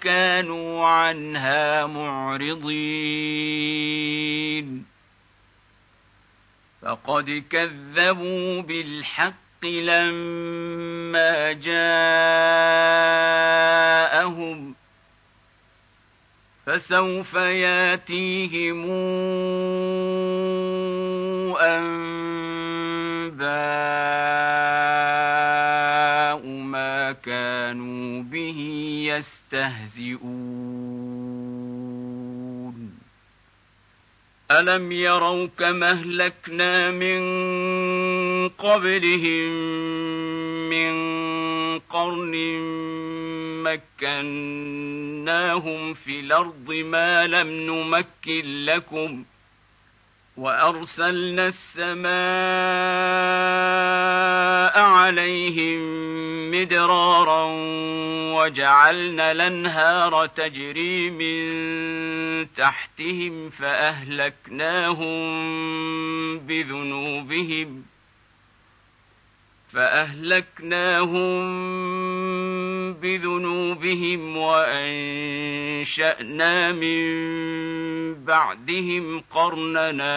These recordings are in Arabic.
كانوا عنها معرضين. فقد كذبوا بالحق لما جاءهم. فسوف ياتيهم أنباء ما كانوا به يستهزئون. ألم يروا كما أهلكنا من قبلهم من قرن مكناهم في الأرض ما لم نمكن لكم وأرسلنا السماء عليهم مدرارا وجعلنا الأنهار تجري من تحتهم فأهلكناهم بذنوبهم فأهلكناهم بذنوبهم وأنشأنا من بعدهم قرننا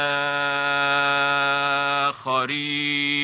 آخرين.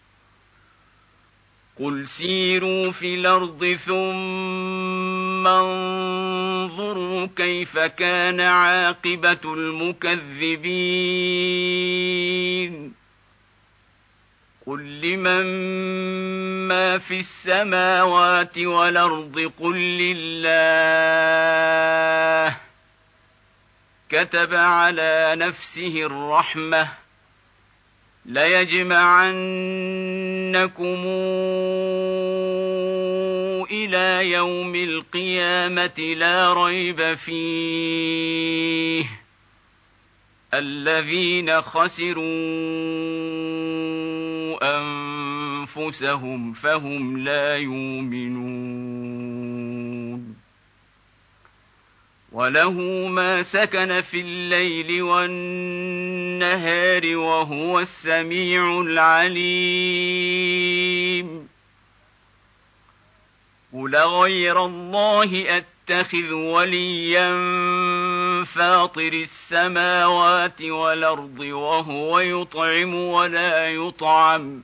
قل سيروا في الأرض ثم انظروا كيف كان عاقبه المكذبين قل لمن ما في السماوات والارض قل لله كتب على نفسه الرحمه ليجمعنكم إلى يوم القيامة لا ريب فيه. الذين خسروا أنفسهم فهم لا يؤمنون. وله ما سكن في الليل والنهار وهو السميع العليم قل غير الله اتخذ وليا فاطر السماوات والارض وهو يطعم ولا يطعم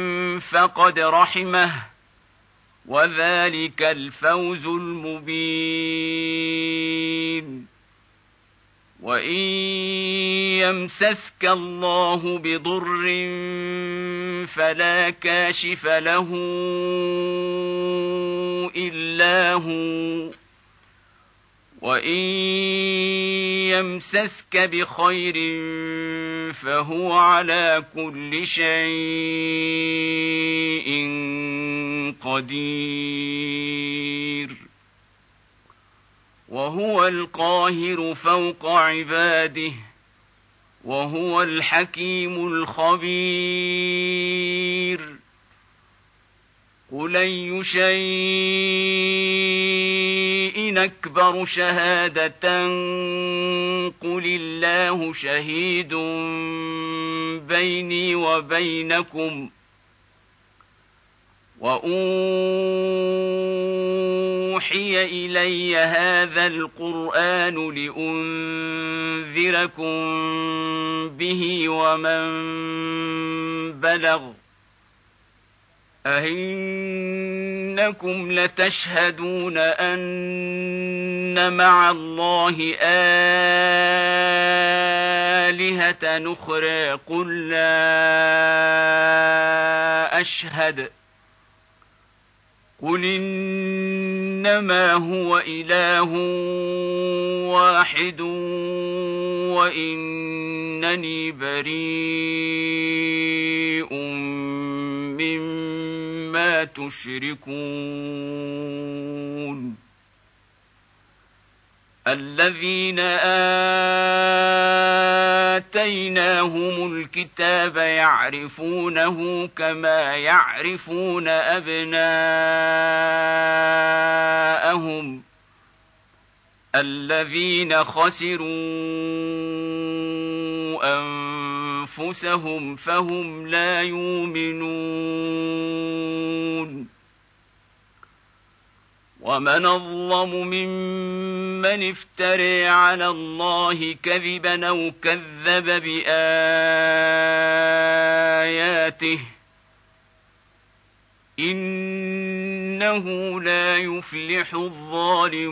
فقد رحمه وذلك الفوز المبين. وإن يمسسك الله بضر فلا كاشف له إلا هو. وان يمسسك بخير فهو على كل شيء قدير وهو القاهر فوق عباده وهو الحكيم الخبير قل اي شيء اكبر شهادة قل الله شهيد بيني وبينكم وأوحي إلي هذا القرآن لأنذركم به ومن بلغ أئنكم لتشهدون أن مع الله آلهة نخرى قل لا أشهد قل إنما هو إله واحد وإنني بريء مما تشركون الذين آتيناهم الكتاب يعرفونه كما يعرفون أبناءهم الذين خسروا أنفسهم فهم لا يؤمنون. ومن اظلم ممن افتري على الله كذبا أو كذب باياته انه لا يفلح الظالمون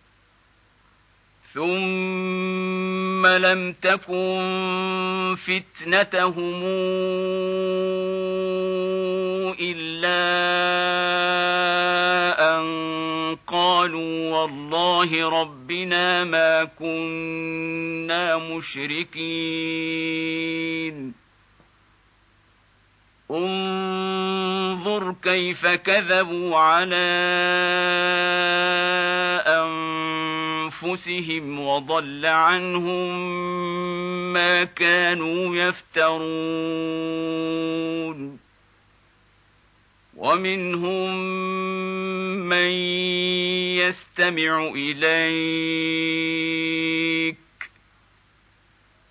ثم لم تكن فتنتهم الا ان قالوا والله ربنا ما كنا مشركين انظر كيف كذبوا على انفسهم وضل عنهم ما كانوا يفترون. ومنهم من يستمع إليك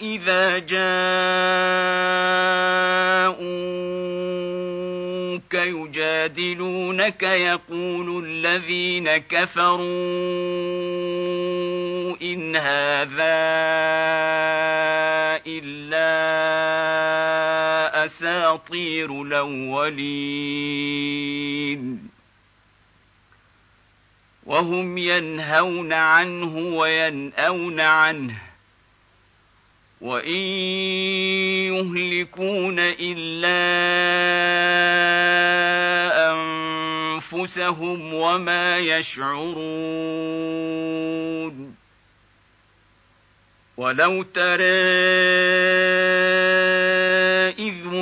اذا جاءوك يجادلونك يقول الذين كفروا ان هذا الا اساطير الاولين وهم ينهون عنه وينأون عنه وإن يهلكون إلا أنفسهم وما يشعرون ولو ترى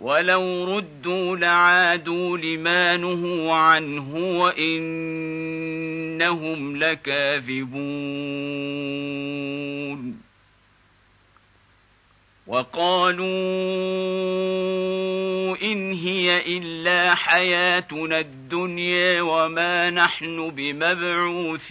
ولو ردوا لعادوا لما نهوا عنه وانهم لكاذبون وقالوا ان هي الا حياتنا الدنيا وما نحن بمبعوثين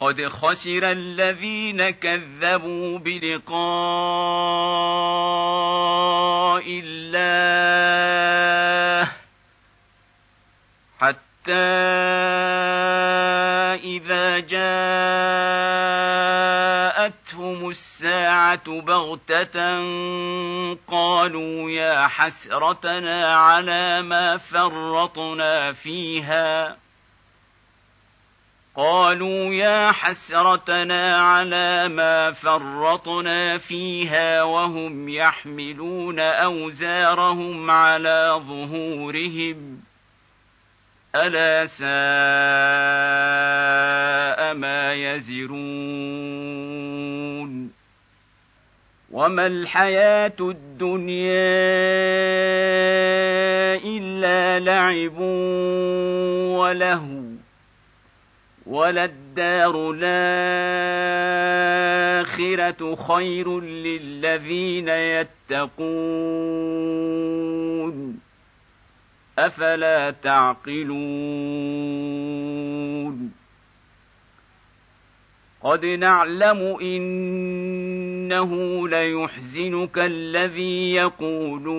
قد خسر الذين كذبوا بلقاء الله حتى إذا جاءتهم الساعة بغتة قالوا يا حسرتنا على ما فرطنا فيها قالوا يا حسرتنا على ما فرطنا فيها وهم يحملون أوزارهم على ظهورهم. ألا ساء ما يزرون. وما الحياة الدنيا إلا لعب ولهو. وللدار الآخرة خير للذين يتقون. أفلا تعقلون؟ قد نعلم إنه ليحزنك الذي يقولون.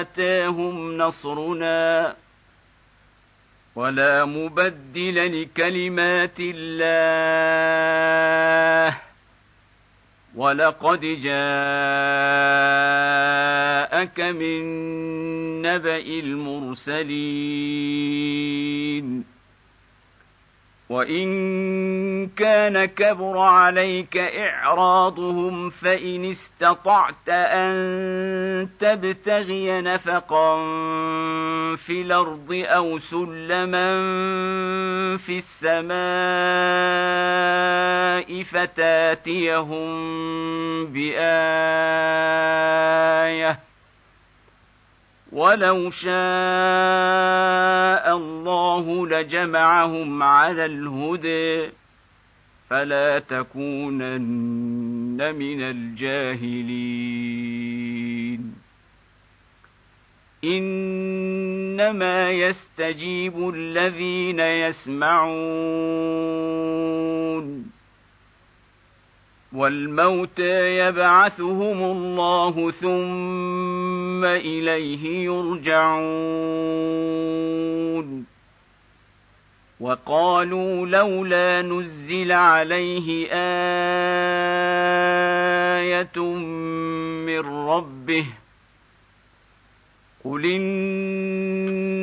أتاهم نصرنا. ولا مبدل لكلمات الله. ولقد جاءك من نبأ المرسلين. وان كان كبر عليك اعراضهم فان استطعت ان تبتغي نفقا في الأرض أو سلما في السماء فتاتيهم بايه ولو شاء الله لجمعهم على الهدى فلا تكونن من الجاهلين. إنما يستجيب الذين يسمعون. والموتى يبعثهم الله ثم إليه يرجعون. وقالوا لولا نزل عليه آية من ربه. قل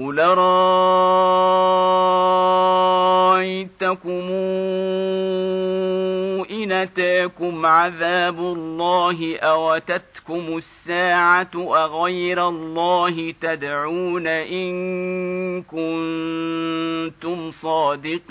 قل رايتكم ان اتاكم عذاب الله اوتتكم الساعة اغير الله تدعون ان كنتم صادقين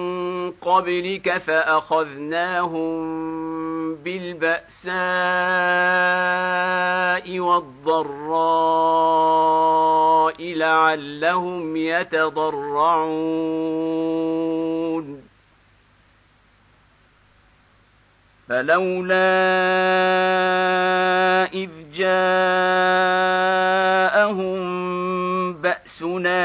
قبلك فأخذناهم بالبأساء والضراء لعلهم يتضرعون. فلولا إذ جاءهم بأسنا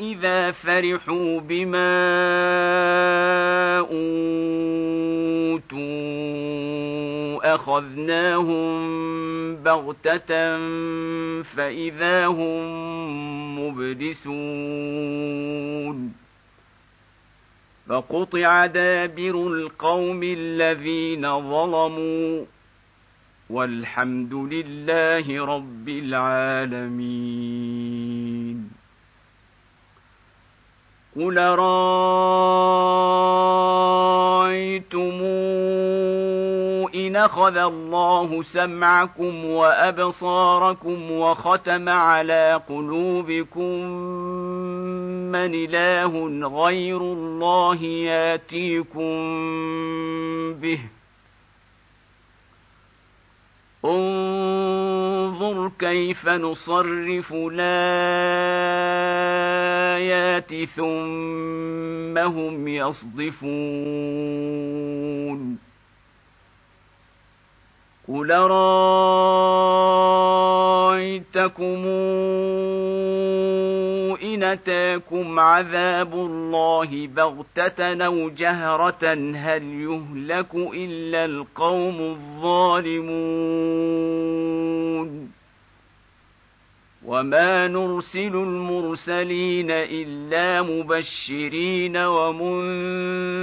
إذا فرحوا بما أوتوا أخذناهم بغتة فإذا هم مبلسون فقطع دابر القوم الذين ظلموا والحمد لله رب العالمين. قل رايتم إن أخذ الله سمعكم وأبصاركم وختم على قلوبكم من إله غير الله ياتيكم به انظر كيف نصرف الآيات ثم هم يصدفون قل رايتكم ان اتاكم عذاب الله بغته أو جهره هل يهلك الا القوم الظالمون وما نرسل المرسلين الا مبشرين ومنذرين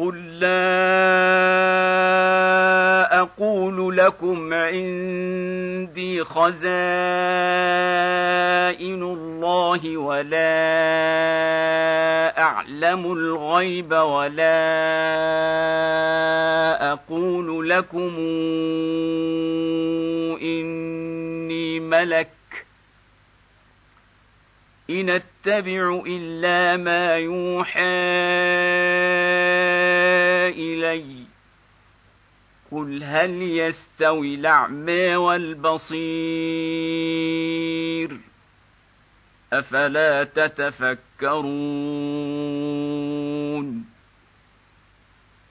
قل لا أقول لكم عندي خزائن الله ولا اعلم الغيب ولا أقول لكم اني ملك ان اتبع إلا ما يوحى إلي. قل هل يستوي الأعمى والبصير؟ أفلا تتفكرون؟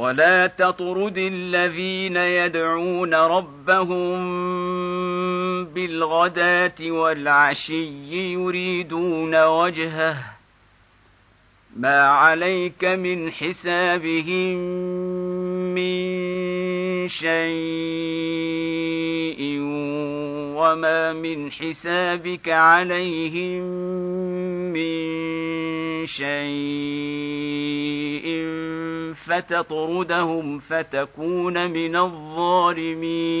ولا تطرد الذين يدعون ربهم بالغداه والعشي يريدون وجهه ما عليك من حسابهم من شيء وما من حسابك عليهم من شيء فتطردهم فتكون من الظالمين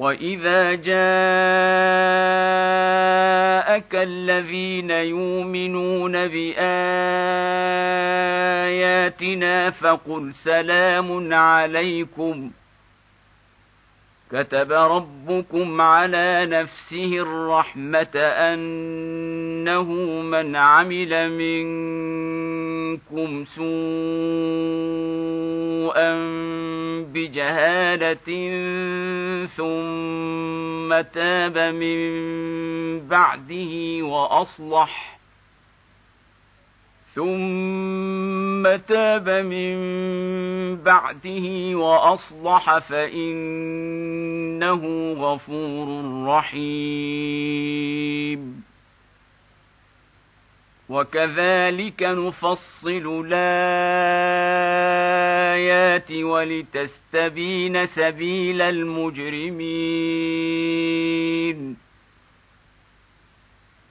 واذا جاءك الذين يؤمنون باياتنا فقل سلام عليكم كتب ربكم على نفسه الرحمه انه من عمل منكم سوءا بجهالة ثم تاب من بعده وأصلح. ثم تاب من بعده وأصلح فإنه غفور رحيم. وكذلك نفصل الآيات ولتستبين سبيل المجرمين.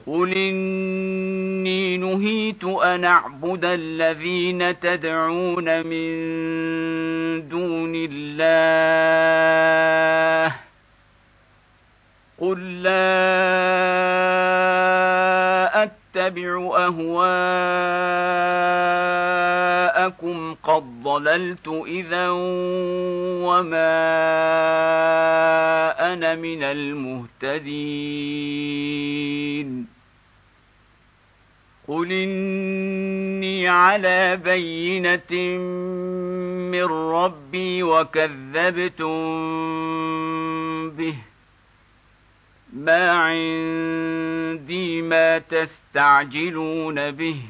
قل اني نهيت ان اعبد الذين تدعون من دون الله. قل لا اتبع أهواءكم قد ضللت إذا وما أنا من المهتدين. قل إني على بينة من ربي وكذبتم به. ما عندي ما تستعجلون به.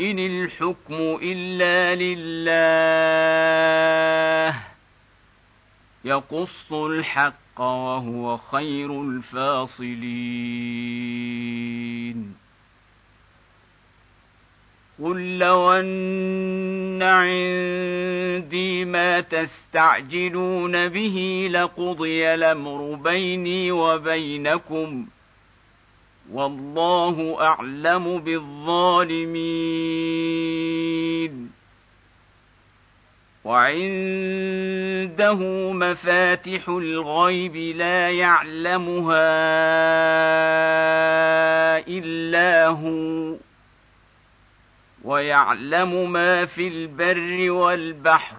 إن الحكم إلا لله. يقص الحق وهو خير الفاصلين. قل لو ان عندي ما تستعجلون به لقضي الامر بيني وبينكم والله اعلم بالظالمين. وعنده مفاتح الغيب لا يعلمها الا هو ويعلم ما في البر والبحر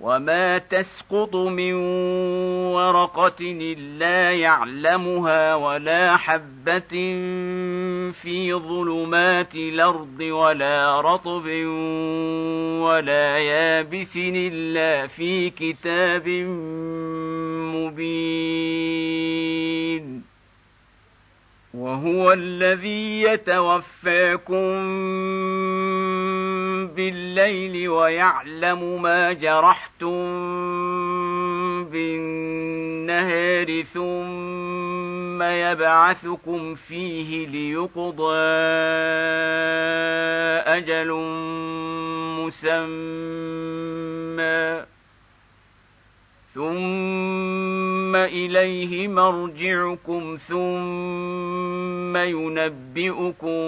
وما تسقط من ورقة إلا يعلمها ولا حبة في ظلمات الأرض ولا رطب ولا يابس إلا في كتاب مبين. وهو الذي يتوفاكم بالليل ويعلم ما جرحتم بالنهار ثم يبعثكم فيه ليقضى أجل مسمى. ثم اليه مرجعكم ثم ينبئكم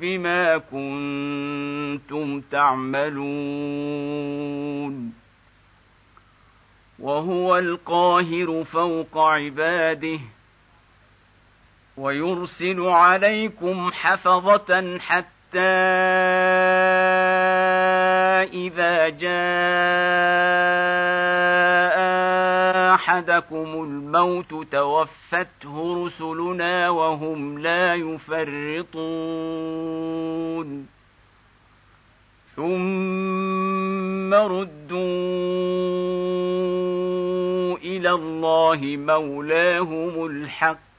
بما كنتم تعملون وهو القاهر فوق عباده ويرسل عليكم حفظه حتى إذا جاء أحدكم الموت توفته رسلنا وهم لا يفرطون. ثم ردوا إلى الله مولاهم الحق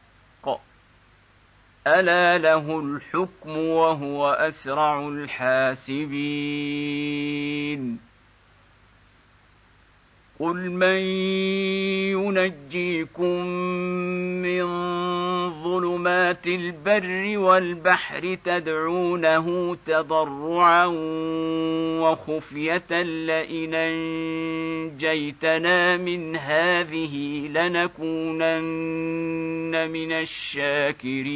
الا له الحكم وهو اسرع الحاسبين قل من ينجيكم من ظلمات البر والبحر تدعونه تضرعا وخفيه لئن انجيتنا من هذه لنكونن من الشاكرين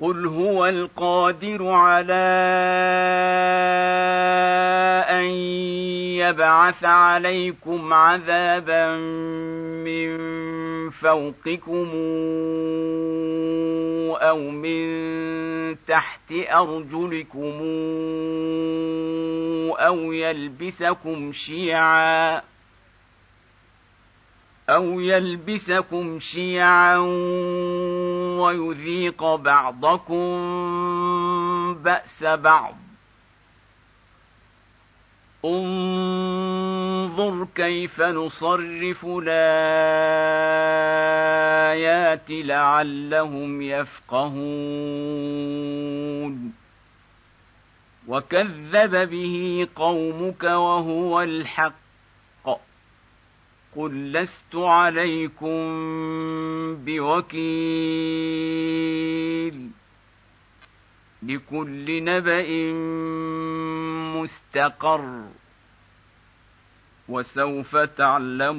قل هو القادر على ان يبعث عليكم عذابا من فوقكم أو من تحت ارجلكم أو يلبسكم شيعا أو يلبسكم شيعا ويذيق بعضكم بأس بعض. انظر كيف نصرف الآيات لعلهم يفقهون. وكذب به قومك وهو الحق. قل لست عليكم بوكيل لكل نبأ مستقر وسوف تعلمون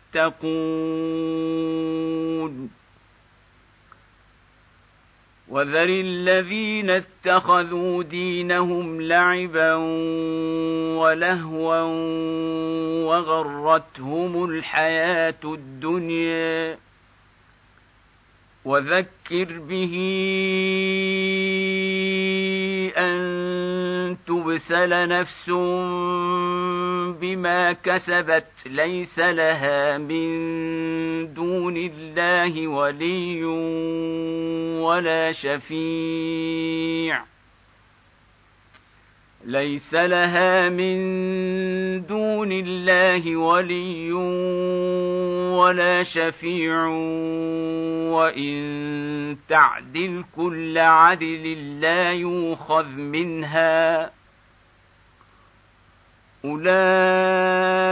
وذر الذين اتخذوا دينهم لعبا ولهوا وغرتهم الحياة الدنيا. وذكر به أن تبسل نفس بما كسبت ليس لها من دون الله ولي ولا شفيع. ليس لها من دون الله ولي ولا شفيع وإن تعدل كل عدل لا يوخذ منها. أولئك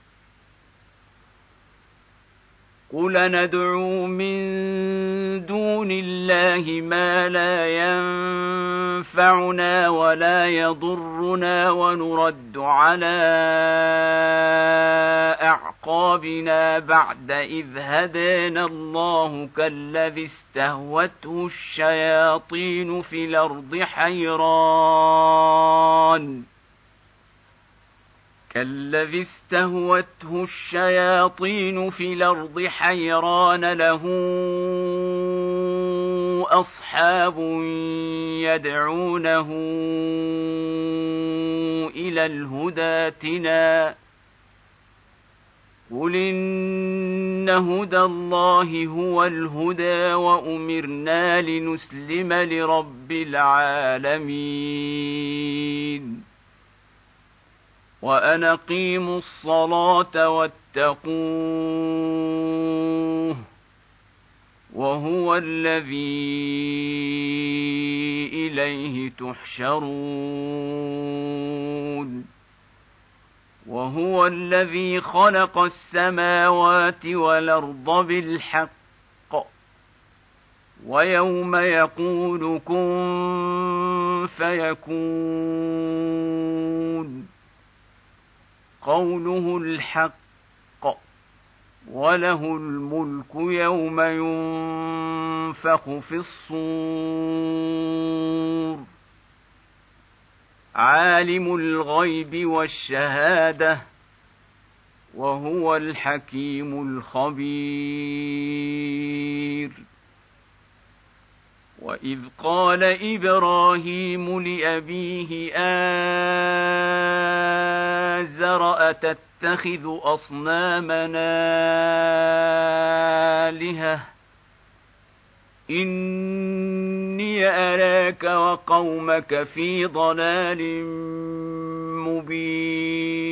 قل ندعو من دون الله ما لا ينفعنا ولا يضرنا ونرد على اعقابنا بعد اذ هدانا الله كالذي استهوته الشياطين في الأرض حيران كالذي استهوته الشياطين في الأرض حيران له أصحاب يدعونه إلى الهدى ائتنا قل إن هدى الله هو الهدى وأمرنا لنسلم لرب العالمين. وان اقيموا الصلاه واتقوه وهو الذي اليه تحشرون وهو الذي خلق السماوات والارض بالحق ويوم يقول كن فيكون قوله الحق وله الملك يوم ينفخ في الصور. عالم الغيب والشهادة وهو الحكيم الخبير. واذ قال إبراهيم لابيه ازر اتتخذ اصنامنا الهه اني اراك وقومك في ضلال مبين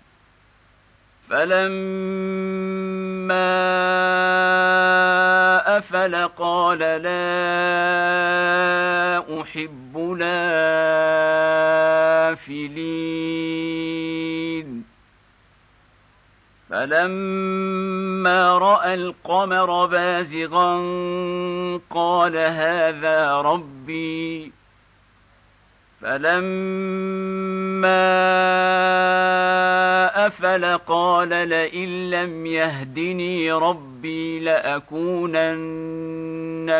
فلما أفل قال لا أحب لافلين فلما رأى القمر بازغا قال هذا ربي فلما افل قال لئن لم يهدني ربي لاكونن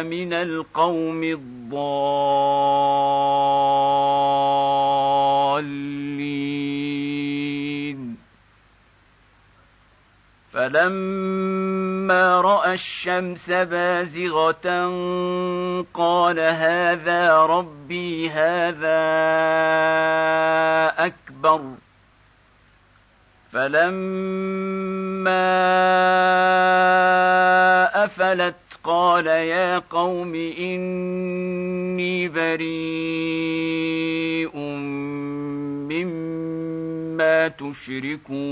من القوم الضالين فلما رأى الشمس بازغة قال هذا ربي هذا أكبر. فلما أفلت قال يا قوم اني بريء مما تشركون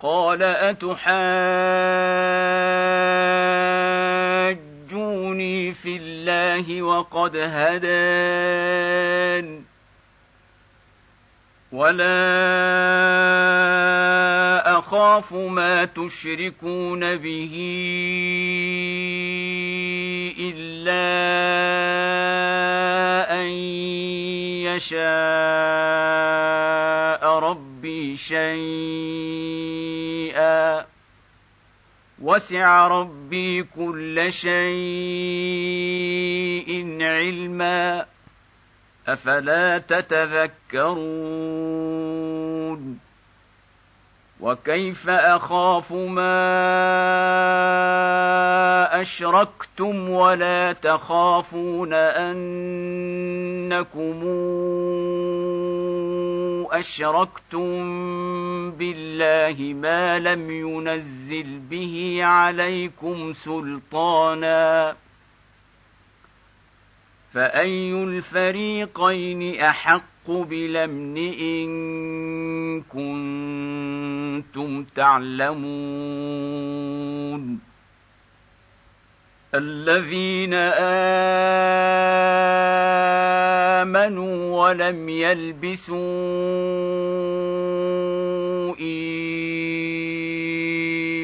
قال أتحاجوني في الله وقد هدان ولا أخاف ما تشركون به إلا أن يشاء ربي شيئا. وسع ربي كل شيء علما. أفلا تتذكرون؟ وكيف أخاف ما أشركتم ولا تخافون أنكم أشركتم بالله ما لم ينزل به عليكم سلطانا فأي الفريقين أحق بالأمن إن كنتم تعلمون الذين آمنوا ولم يلبسوا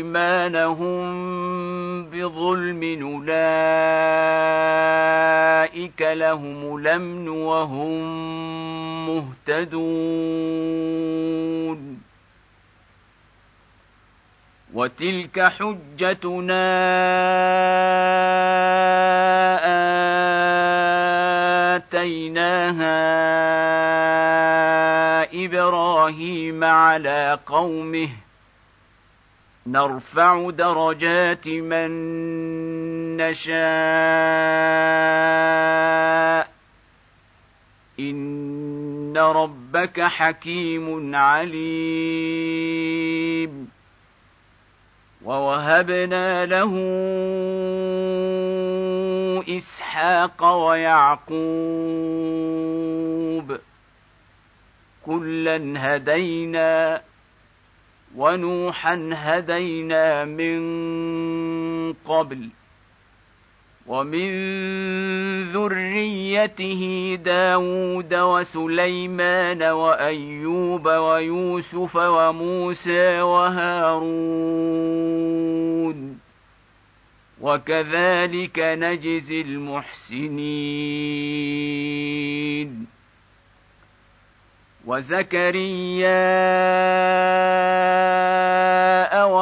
إيمانهم بظلم أولئك لهم الامن وهم مهتدون وتلك حجتنا اتيناها إبراهيم على قومه نرفع درجات من نشاء ان ربك حكيم عليم ووهبنا له إسحاق ويعقوب كلا هدينا ونوحا هدينا من قبل ومن ذريته داود وسليمان وأيوب ويوسف وموسى وهارون وكذلك نجزي المحسنين. وزكريا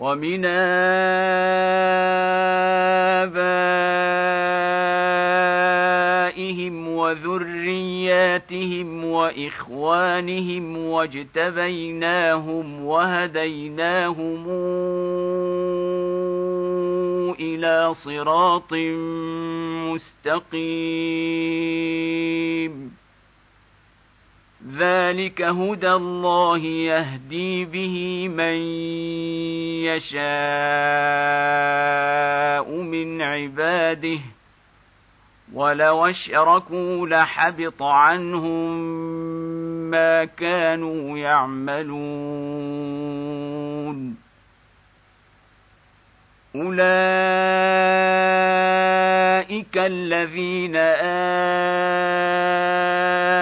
ومن آبائهم وذرياتهم وإخوانهم واجتبيناهم وهديناهم إلى صراط مستقيم. ذلك هدى الله يهدي به من يشاء من عباده ولو اشركوا لحبط عنهم ما كانوا يعملون اولئك الذين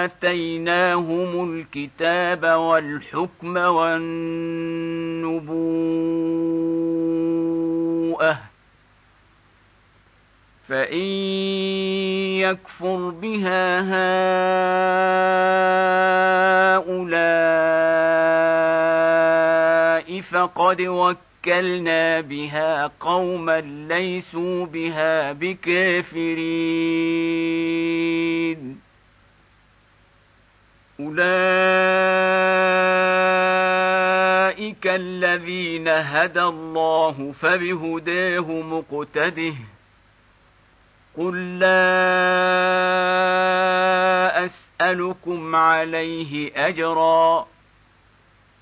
اتيناهم الكتاب والحكم والنبوءه فان يكفر بها هؤلاء فقد وكلنا بها قوما ليسوا بها بكافرين اولئك الذين هدى الله فبهداه مقتده قل لا اسالكم عليه اجرا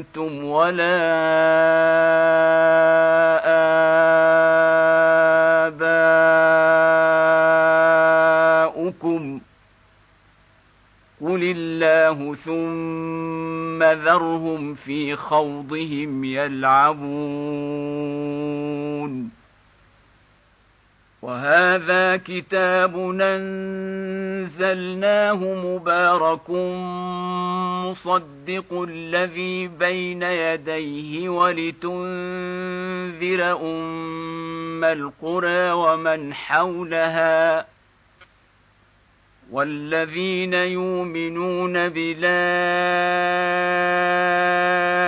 أنتم ولا اباؤكم قل الله ثم ذرهم في خوضهم يلعبون وهذا كتاب انزلناه مبارك مصدق الذي بين يديه ولتنذر أم القرى ومن حولها والذين يؤمنون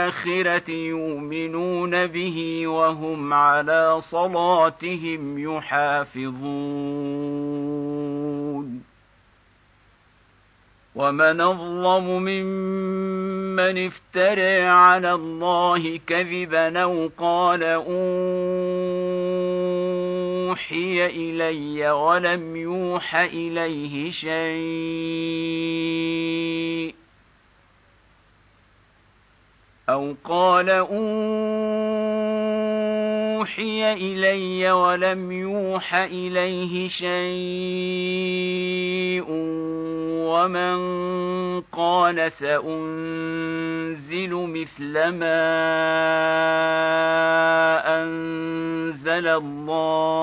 بالاخره يؤمنون به وهم على صلاتهم يحافظون. ومن أظلم ممن افترى على الله كذبا أو قال أوحي إلي ولم يوح إليه شيء. أو قال اوحي الي ولم يوح اليه شيء ومن قال سانزل مثل ما انزل الله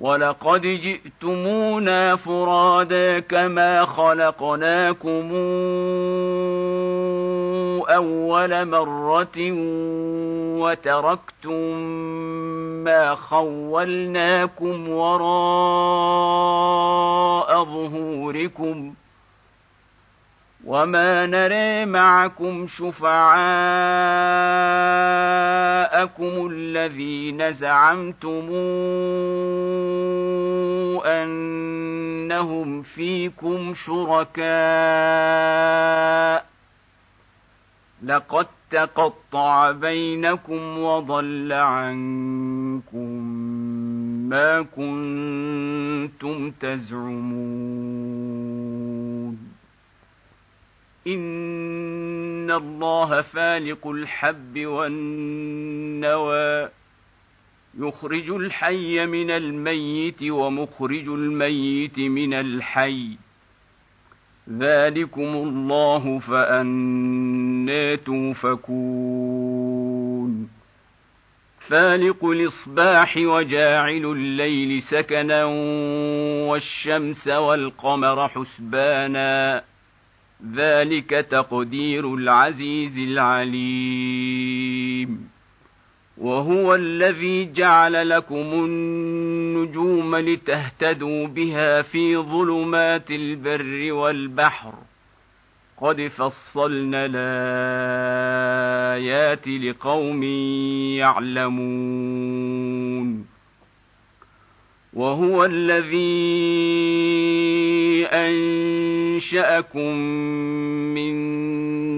ولقد جئتمونا فرادا كما خلقناكم اول مره وتركتم ما خولناكم وراء ظهوركم وما نري معكم شفعاءكم الذين زعمتم انهم فيكم شركاء لقد تقطع بينكم وضل عنكم ما كنتم تزعمون ان الله فالق الحب والنوى. يخرج الحي من الميت ومخرج الميت من الحي. ذلكم الله فانى توفكون فالق الاصباح وجاعل الليل سكنا والشمس والقمر حسبانا. ذلك تقدير العزيز العليم. وهو الذي جعل لكم النجوم لتهتدوا بها في ظلمات البر والبحر. قد فصلنا الآيات لقوم يعلمون. وهو الذي أنشأكم من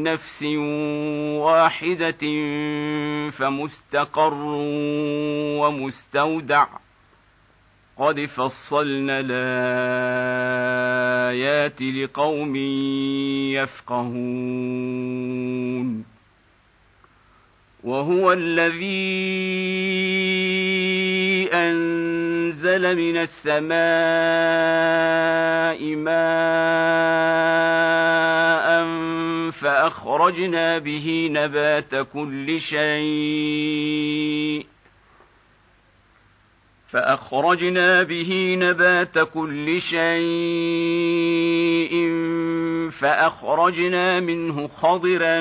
نفس واحدة فمستقر ومستودع. قد فصلنا الآيات لقوم يفقهون. وهو الذي أنزل من السماء ماء فأخرجنا به نبات كل شيء. فأخرجنا به نبات كل شيء فأخرجنا منه خضرا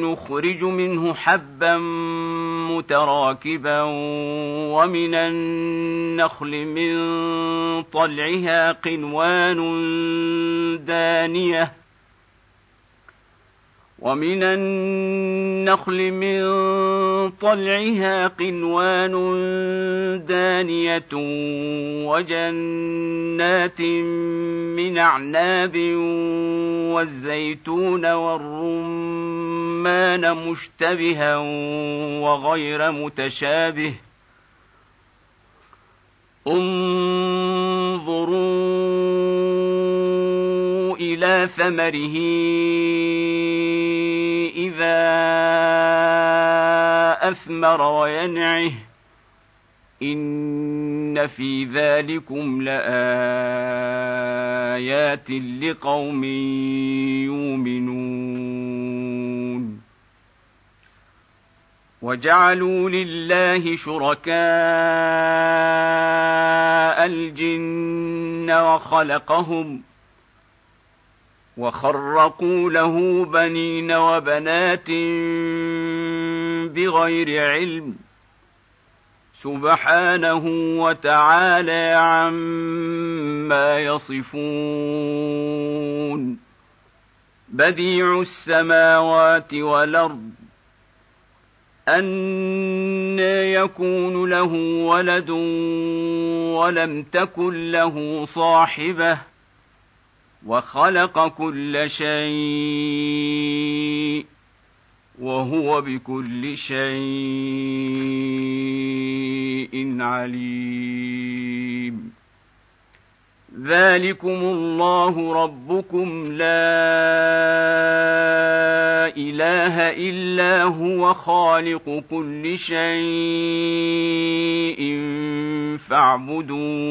نخرج منه حبا متراكبا ومن النخل من طلعها قنوان دانية. ومن النخل من طلعها قنوان دانية وجنات من أعناب والزيتون والرمان مشتبها وغير متشابه انظروا إلى ثمره إذا أثمر وينعه. إن في ذلكم لآيات لقوم يؤمنون. وجعلوا لله شركاء الجن وخلقهم ۖ وخرقوا له بنين وبنات بغير علم سبحانه وتعالى عما يصفون بديع السماوات والأرض أن يكون له ولد ولم تكن له صاحبة وخلق كل شيء وهو بكل شيء عليم. ذلكم الله ربكم لا إله إلا هو خالق كل شيء فاعبدوه.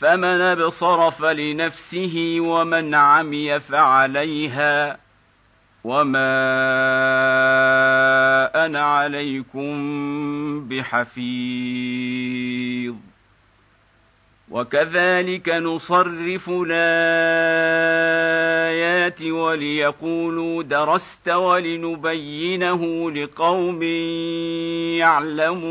فمن أبصر فلنفسه ومن عمي فعليها وما أنا عليكم بحفيظ. وكذلك نصرف الآيات وليقولوا درست ولنبينه لقوم يعلمون.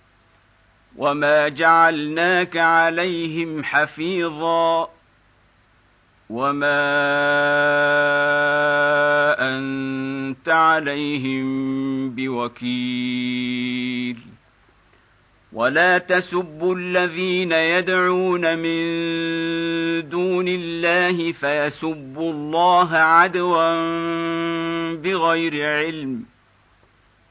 وما جعلناك عليهم حفيظا وما انت عليهم بوكيل ولا تسبوا الذين يدعون من دون الله فيسبوا الله عدوا بغير علم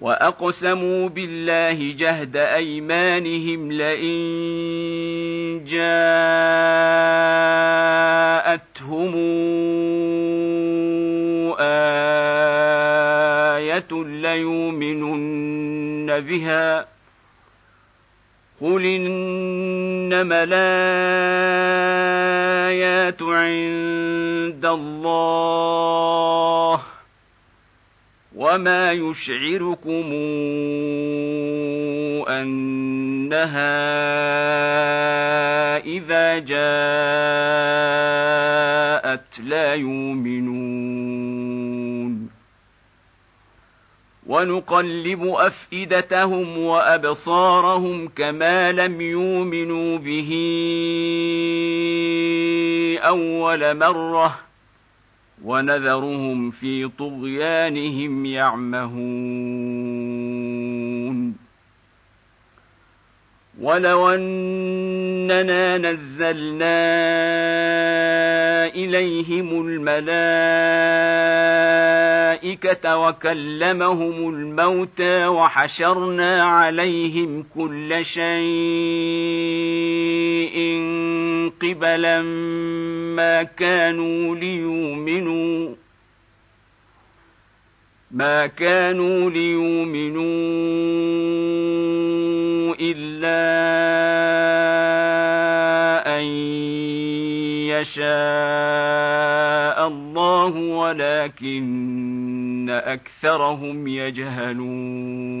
واقسموا بالله جهد ايمانهم لئن جاءتهم إيه ليؤمنن بها قل انما الايات عند الله وما يشعركم انها اذا جاءت لا يؤمنون ونقلب افئدتهم وابصارهم كما لم يؤمنوا به اول مره ونذرهم في طغيانهم يعمهون ولو اننا نزلنا اليهم الملائكه وكلمهم الموتى وحشرنا عليهم كل شيء قبلا ما كانوا ليؤمنوا ما كانوا ليؤمنوا الا ان يشاء الله ولكن اكثرهم يجهلون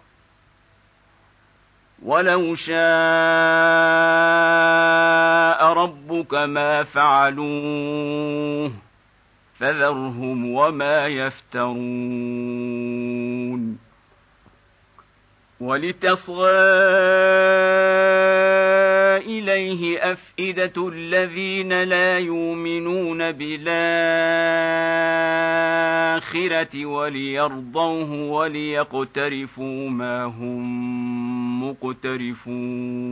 ولو شاء ربك ما فعلوه فذرهم وما يفترون ولتصغى إليه أفئدة الذين لا يؤمنون بالآخرة وليرضوه وليقترفوا ما هم مقترفون.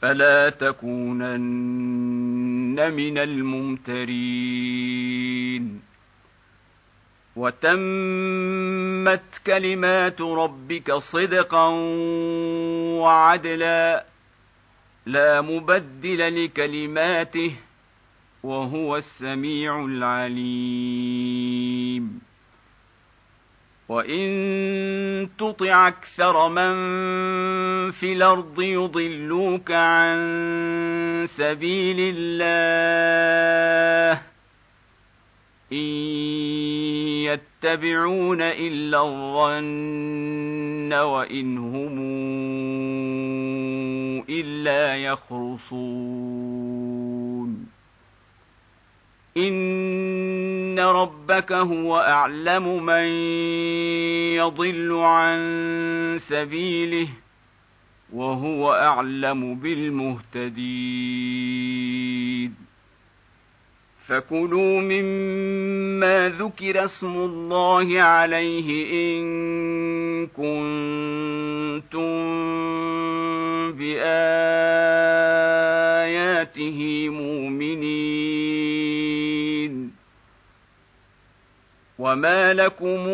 فلا تكونن من الممترين. وتمت كلمات ربك صدقا وعدلا لا مبدل لكلماته وهو السميع العليم. وان تطع أكثر من في الأرض يضلوك عن سبيل الله ان يتبعون الا الظن وان هم الا يخرصون ان ربك هو اعلم من يضل عن سبيله وهو اعلم بالمهتدين فكلوا مما ذكر اسم الله عليه ان كنتم باياته مؤمنين وما لكم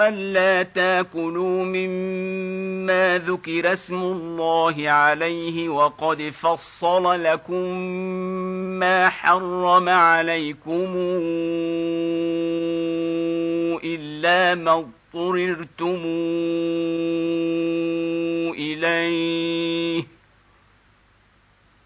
ألا تاكلوا مما ذكر اسم الله عليه وقد فصل لكم ما حرم عليكم إلا ما اضطررتم إليه.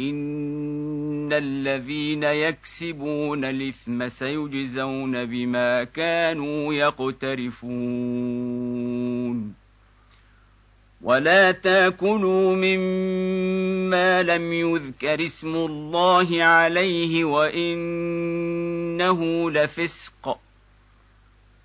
ان الذين يكسبون الاثم سيجزون بما كانوا يقترفون ولا تاكلوا مما لم يذكر اسم الله عليه وانه لفسق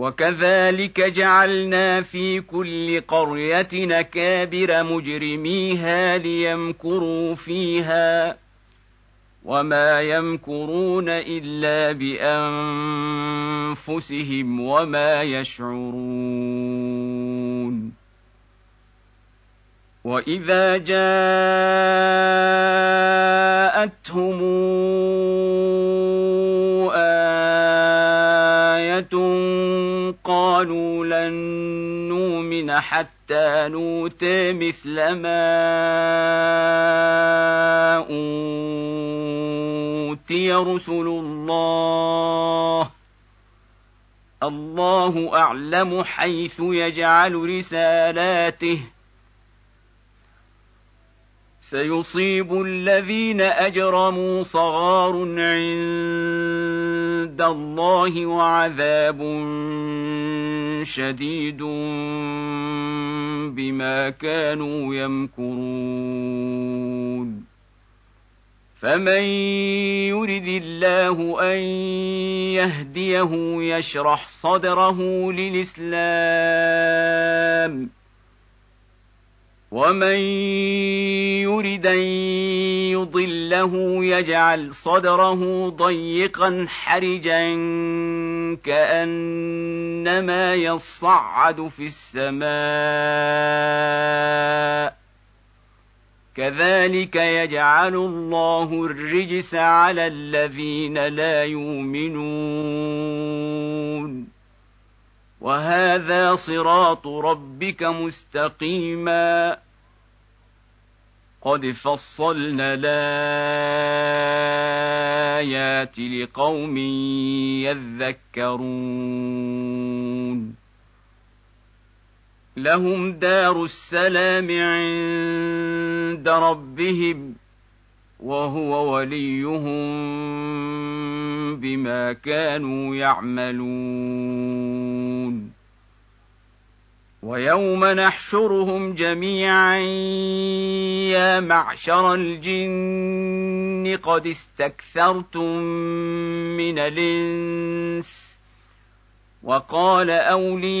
وكذلك جعلنا في كل قرية نكابر مجرميها ليمكروا فيها وما يمكرون إلا بأنفسهم وما يشعرون. وإذا جاءتهم قالوا لن نؤمن حتى نؤتى مثل ما يؤتي رسل الله الله اعلم حيث يجعل رسالاته سيصيب الذين اجرموا صغار عند الله وعذاب شديد بما كانوا يمكرون. فمن يرد الله أن يهديه يشرح صدره للإسلام. ومن يرد أن يضله يجعل صدره ضيقا حرجا كأنما يصعد في السماء. كذلك يجعل الله الرجس على الذين لا يؤمنون. وهذا صراط ربك مستقيما. قد فصلنا الايات لقوم يذكرون. لهم دار السلام عند ربهم وهو وليهم بما كانوا يعملون. ويوم نحشرهم جميعا يا معشر الجن قد استكثرتم من الإنس. وقال أولياؤهم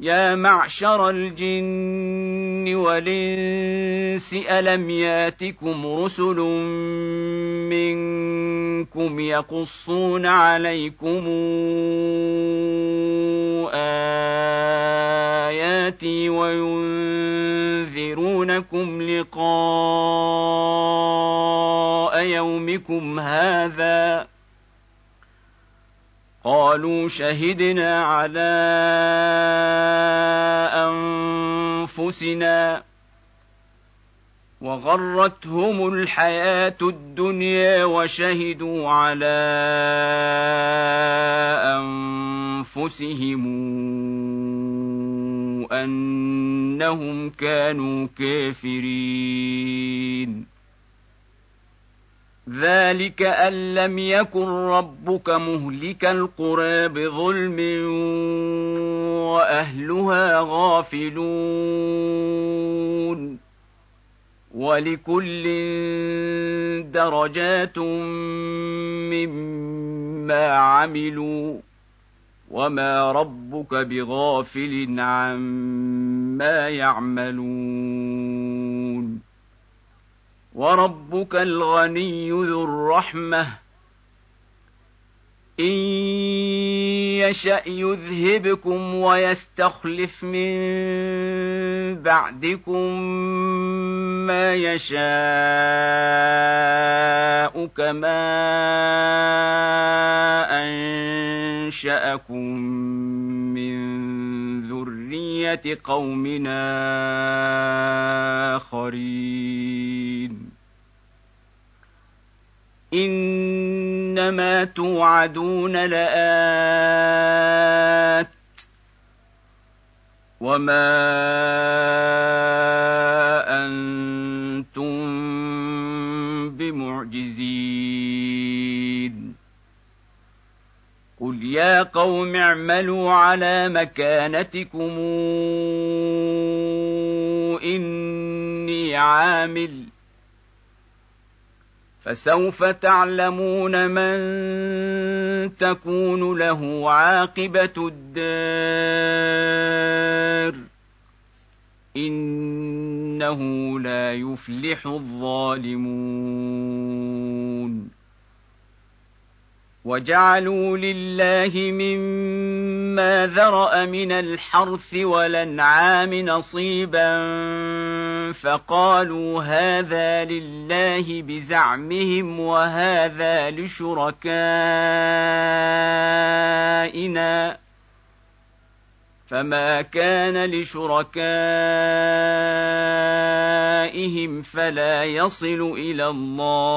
يا معشر الجن والإنس ألم ياتكم رسل منكم يقصون عليكم آياتي وينذرونكم لقاء يومكم هذا؟ قالوا شهدنا على أنفسنا وغرتهم الحياة الدنيا وشهدوا على أنفسهم أنهم كانوا كافرين. ذلك ان لم يكن ربك مهلك القرى بظلم واهلها غافلون ولكل درجات مما عملوا وما ربك بغافل عما يعملون وربك الغني ذو الرحمة. إن يشأ يذهبكم ويستخلف من بعدكم ما يشاء كما أنشأكم من ذرية قومنا آخرين. إنما توعدون لآت وما أنتم بمعجزين. قل يا قوم اعملوا على مكانتكم عامل فسوف تعلمون من تكون له عاقبة الدار. إنه لا يفلح الظالمون. وجعلوا لله مما ذرأ من الحرث والأنعام نصيبا فقالوا هذا لله بزعمهم وهذا لشركائنا فما كان لشركائهم فلا يصل إلى الله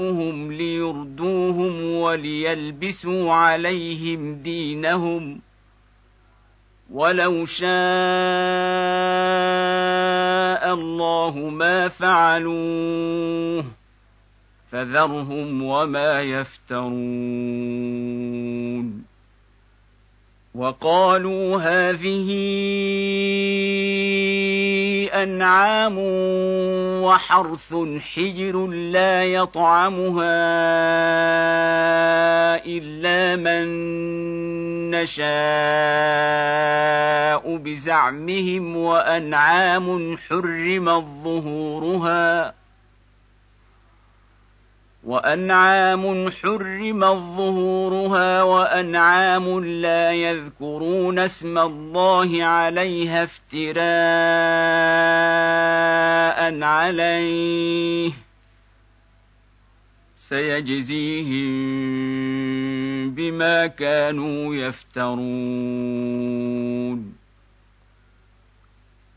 شركاءهم ليردوهم وليلبسوا عليهم دينهم ولو شاء الله ما فعلوه فذرهم وما يفترون وقالوا هذه أنعام وحرث حجر لا يطعمها إلا من نشاء بزعمهم وأنعام حرمت ظهورها وأنعام حرمت ظهورها وأنعام لا يذكرون اسم الله عليها افتراء عليه سيجزيهم بما كانوا يفترون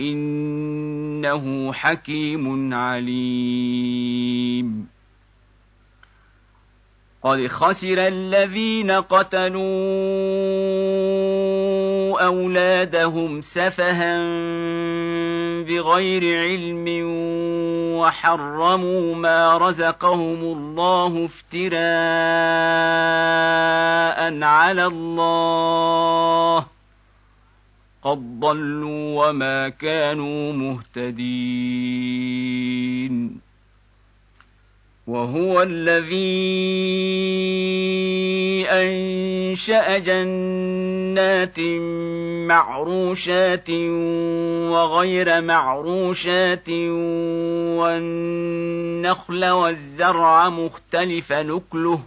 إنه حكيم عليم. قد خسر الذين قتلوا أولادهم سفها بغير علم وحرموا ما رزقهم الله افتراء على الله قد ضلوا وما كانوا مهتدين وهو الذي انشا جنات معروشات وغير معروشات والنخل والزرع مختلف نكله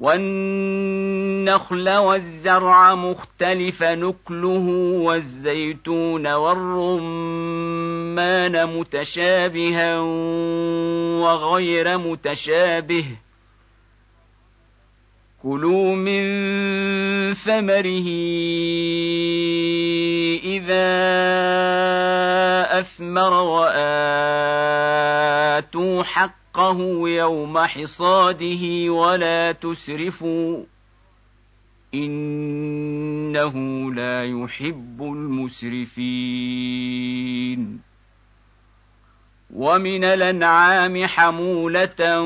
والنخل والزرع مختلف نكله والزيتون والرمان متشابها وغير متشابه. كلوا من ثمره إذا أثمر وآتوا حق حقه يوم حصاده ولا تسرفوا إنه لا يحب المسرفين. ومن الأنعام حمولة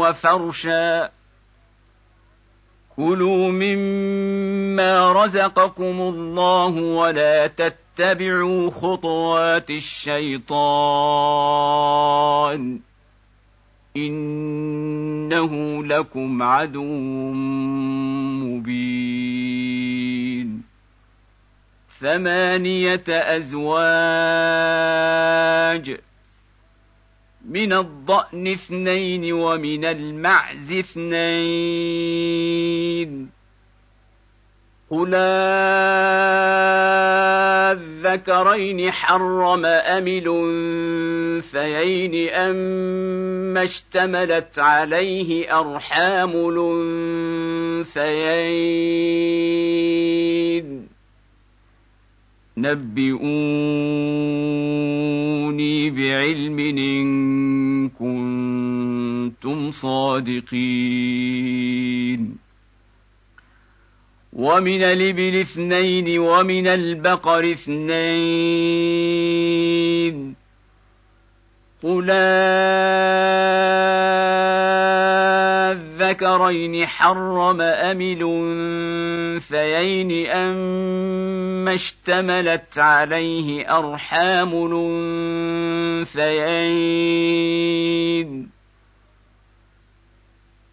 وفرشا. كلوا مما رزقكم الله ولا تتبعوا خطوات الشيطان. انه لكم عدو مبين ثمانيه ازواج من الضأن اثنين ومن المعز اثنين قل الذكرين حرم أم الأنثيين أما اشتملت عليه أرحام الأنثيين نبئوني بعلم إن كنتم صادقين ومن الإبل اثنين ومن البقر اثنين. قل الذكرين حرم أم الأنثيين أما اشتملت عليه أرحام الأنثيين.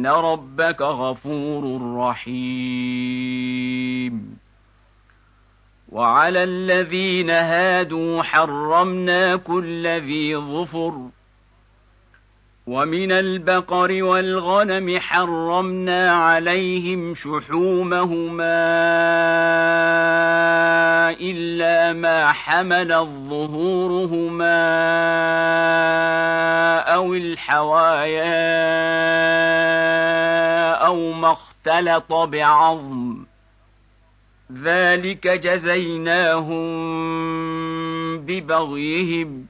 فان ربك غفور رحيم. وعلى الذين هادوا حرمنا كل ذي ظفر ومن البقر والغنم حرمنا عليهم شحومهما إلا ما حملت ظهورهما أو الحوايا أو ما اختلط بعظم. ذلك جزيناهم ببغيهم.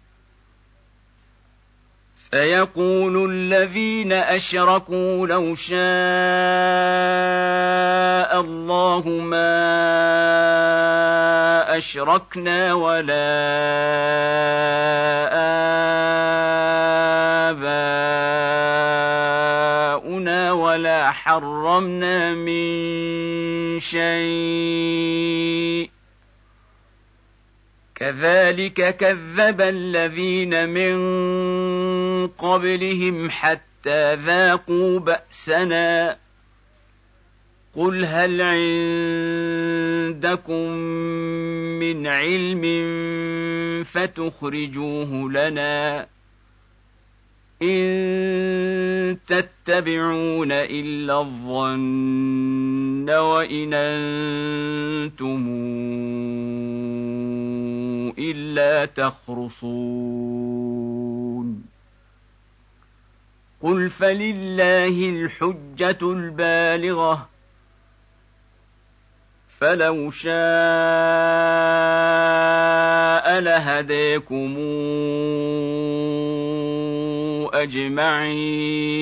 سيقول الذين أشركوا لو شاء الله ما أشركنا ولا آباؤنا ولا حرمنا من شيء. كذلك كذب الذين من قبلهم حتى ذاقوا بأسنا. قل هل عندكم من علم فتخرجوه لنا؟ إن تتبعون إلا الظن وإن أنتم إلا تخرصون. قل فلله الحجه البالغه فلو شاء لهديكم اجمعين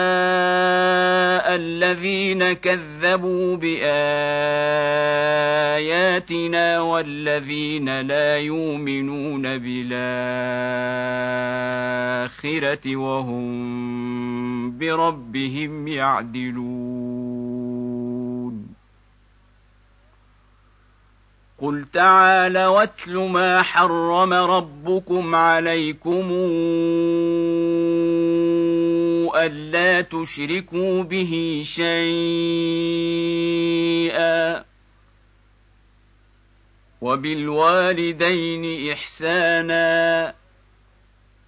الذين كذبوا بآياتنا والذين لا يؤمنون بالآخرة وهم بربهم يعدلون. قل تعال واتل ما حرم ربكم عليكم الا تشركوا به شيئا وبالوالدين احسانا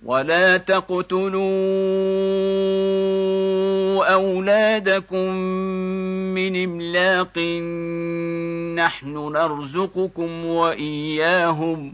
ولا تقتلوا اولادكم من املاق نحن نرزقكم واياهم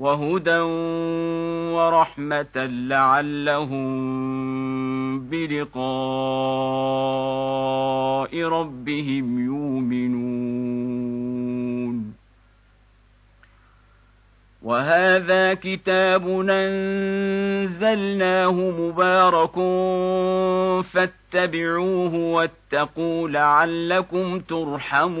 وهدى ورحمة لعلهم بلقاء ربهم يؤمنون. وهذا كتاب أنزلناه مبارك فاتبعوه واتقوا لعلكم ترحمون.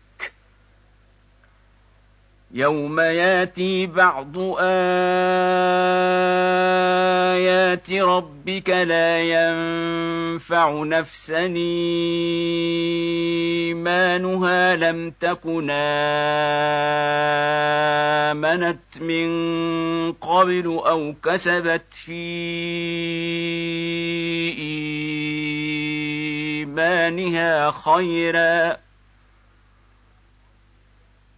يوم ياتي بعض ايات ربك لا ينفع نفسا ايمانها لم تكن امنت من قبل أو كسبت في ايمانها خيرا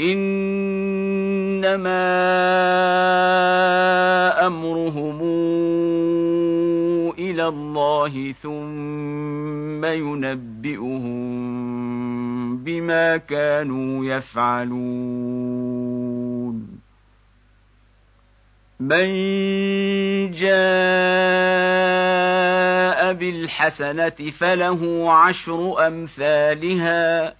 إنما أمرهم إلى الله ثم ينبئهم بما كانوا يفعلون. من جاء بالحسنة فله عشر أمثالها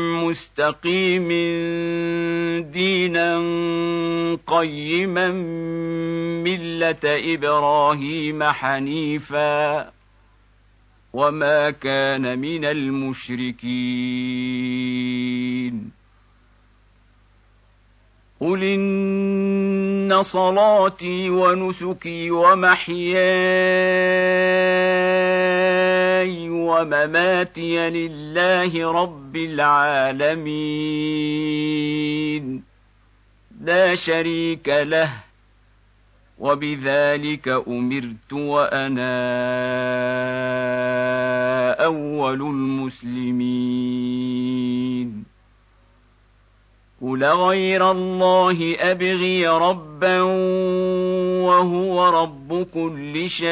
مستقيم دينا قيما ملة إبراهيم حنيفا وما كان من المشركين. قل إن صلاتي ونسكي ومحياي ومماتي لله رب العالمين. لا شريك له وبذلك أمرت وأنا أول المسلمين. قل غير الله أبغي ربا وهو رب كل شيء.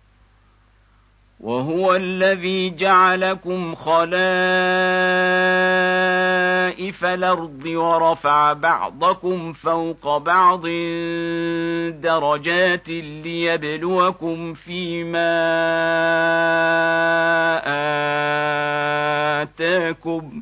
وهو الذي جعلكم خلائف الأرض ورفع بعضكم فوق بعض درجات ليبلوكم فيما آتاكم